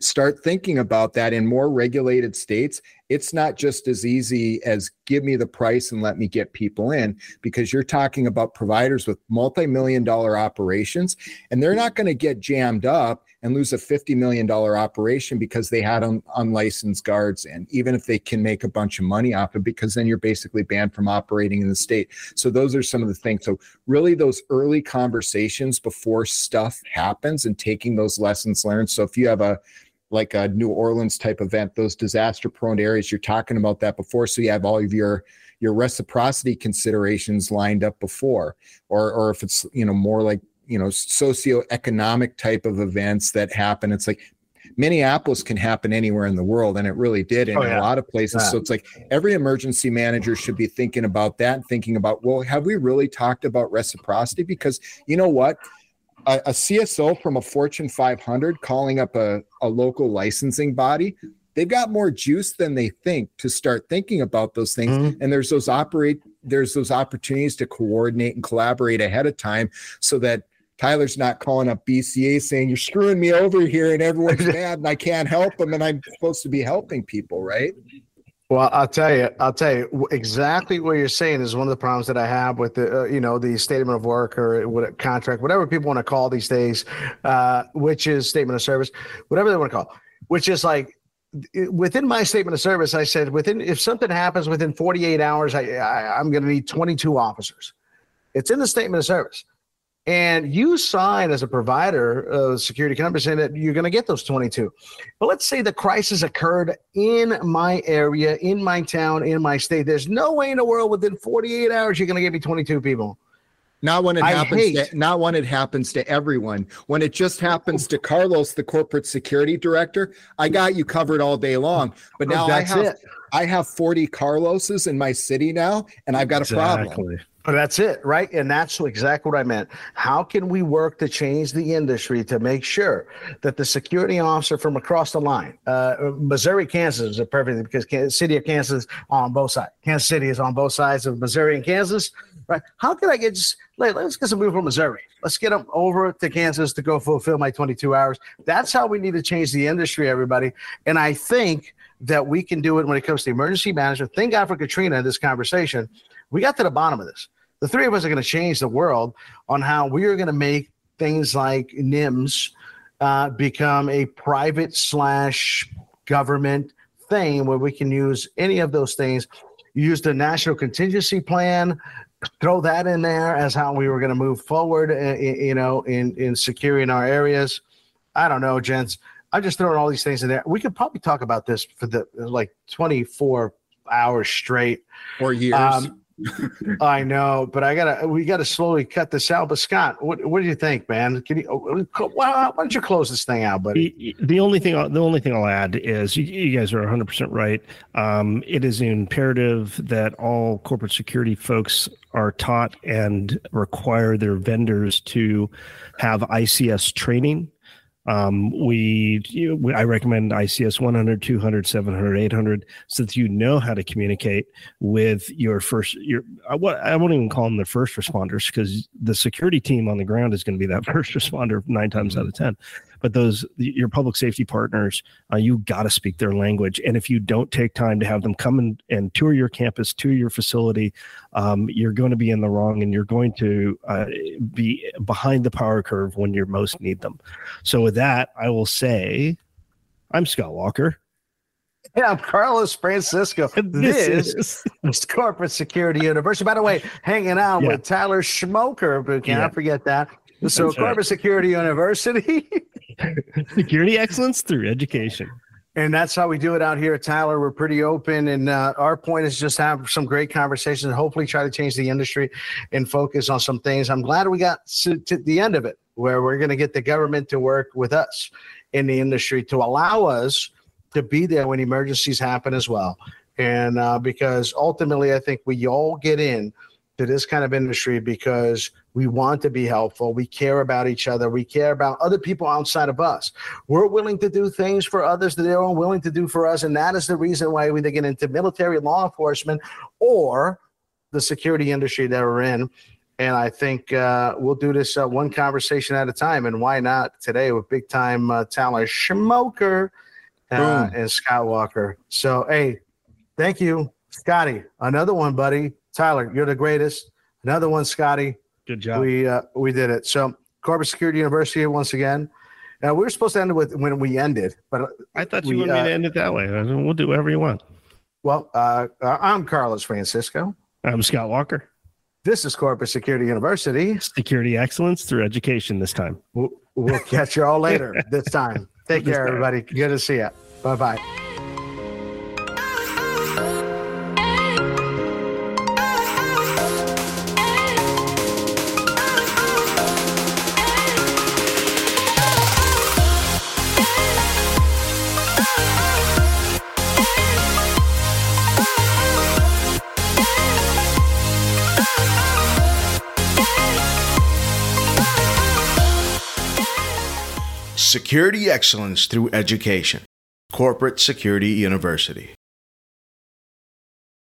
start thinking about that in more regulated states it's not just as easy as give me the price and let me get people in because you're talking about providers with multi-million dollar operations and they're not going to get jammed up and lose a $50 million operation because they had un- unlicensed guards in even if they can make a bunch of money off it because then you're basically banned from operating in the state. So those are some of the things. So really those early conversations before stuff happens and taking those lessons learned. So if you have a like a New Orleans type event, those disaster prone areas. You're talking about that before, so you have all of your your reciprocity considerations lined up before, or or if it's you know more like you know socioeconomic type of events that happen, it's like Minneapolis can happen anywhere in the world, and it really did in oh, yeah. a lot of places. Yeah. So it's like every emergency manager should be thinking about that and thinking about, well, have we really talked about reciprocity? Because you know what? a, a CSO from a Fortune 500 calling up a, a local licensing body, they've got more juice than they think to start thinking about those things. Mm-hmm. And there's those operate there's those opportunities to coordinate and collaborate ahead of time so that Tyler's not calling up BCA saying you're screwing me over here and everyone's mad and I can't help them and I'm supposed to be helping people, right? Well, I'll tell you, I'll tell you exactly what you're saying is one of the problems that I have with the, uh, you know, the statement of work or what contract, whatever people want to call these days, uh, which is statement of service, whatever they want to call, which is like within my statement of service, I said within if something happens within 48 hours, I, I I'm going to need 22 officers. It's in the statement of service and you sign as a provider of security company saying that you're going to get those 22 but let's say the crisis occurred in my area in my town in my state there's no way in the world within 48 hours you're going to give me 22 people not when it I happens hate. to, not when it happens to everyone when it just happens to carlos the corporate security director i got you covered all day long but oh, now i have it. i have 40 carloses in my city now and i've got a exactly. problem but that's it, right? And that's exactly what I meant. How can we work to change the industry to make sure that the security officer from across the line, uh, Missouri, Kansas is a perfect because Kansas City of Kansas on both sides. Kansas City is on both sides of Missouri and Kansas, right? How can I get just let, us get some people from Missouri. Let's get them over to Kansas to go fulfill my 22 hours. That's how we need to change the industry, everybody. And I think that we can do it when it comes to emergency management. Thank God for Katrina in this conversation we got to the bottom of this. The three of us are going to change the world on how we are going to make things like NIMS uh, become a private slash government thing where we can use any of those things. Use the national contingency plan, throw that in there as how we were going to move forward. Uh, you know, in in securing our areas. I don't know, gents. I'm just throwing all these things in there. We could probably talk about this for the like 24 hours straight or years. Um, I know, but I gotta we gotta slowly cut this out. But Scott, what what do you think, man? Can you why, why don't you close this thing out, buddy? The, the only thing the only thing I'll add is you, you guys are 100 percent right. Um, it is imperative that all corporate security folks are taught and require their vendors to have ICS training um, we, you, we, I recommend ICS 100, 200, 700, 800, so that you know how to communicate with your first, your, I, what, I won't even call them the first responders because the security team on the ground is going to be that first responder nine times out of 10 but those your public safety partners, uh, you got to speak their language. And if you don't take time to have them come and, and tour your campus, tour your facility, um, you're going to be in the wrong, and you're going to uh, be behind the power curve when you most need them. So with that, I will say, I'm Scott Walker. Yeah, I'm Carlos Francisco. This, this is Corporate Security University. By the way, hanging out yeah. with Tyler Schmoker, but can't yeah. forget that. So, That's right. Corporate Security University. Security excellence through education. And that's how we do it out here at Tyler. We're pretty open, and uh, our point is just have some great conversations and hopefully try to change the industry and focus on some things. I'm glad we got to, to the end of it where we're going to get the government to work with us in the industry to allow us to be there when emergencies happen as well. And uh, because ultimately, I think we all get in to this kind of industry because we want to be helpful. We care about each other. We care about other people outside of us. We're willing to do things for others that they're unwilling to do for us. And that is the reason why we get into military law enforcement or the security industry that we're in. And I think uh, we'll do this uh, one conversation at a time. And why not today with big time uh, talent Schmoker uh, and Scott Walker. So, hey, thank you, Scotty. Another one, buddy. Tyler, you're the greatest. Another one, Scotty. Good job. We uh, we did it. So Corporate Security University once again. Now we were supposed to end it with when we ended, but I thought we, you wanted me uh, to end it that way. We'll do whatever you want. well, uh, uh, I'm Carlos Francisco. I'm Scott Walker. This is Corporate Security University. Security excellence through education this time. We'll, we'll catch you all later this time. Take This care, time. everybody. Good to see you. Bye bye. Security excellence through education. Corporate Security University.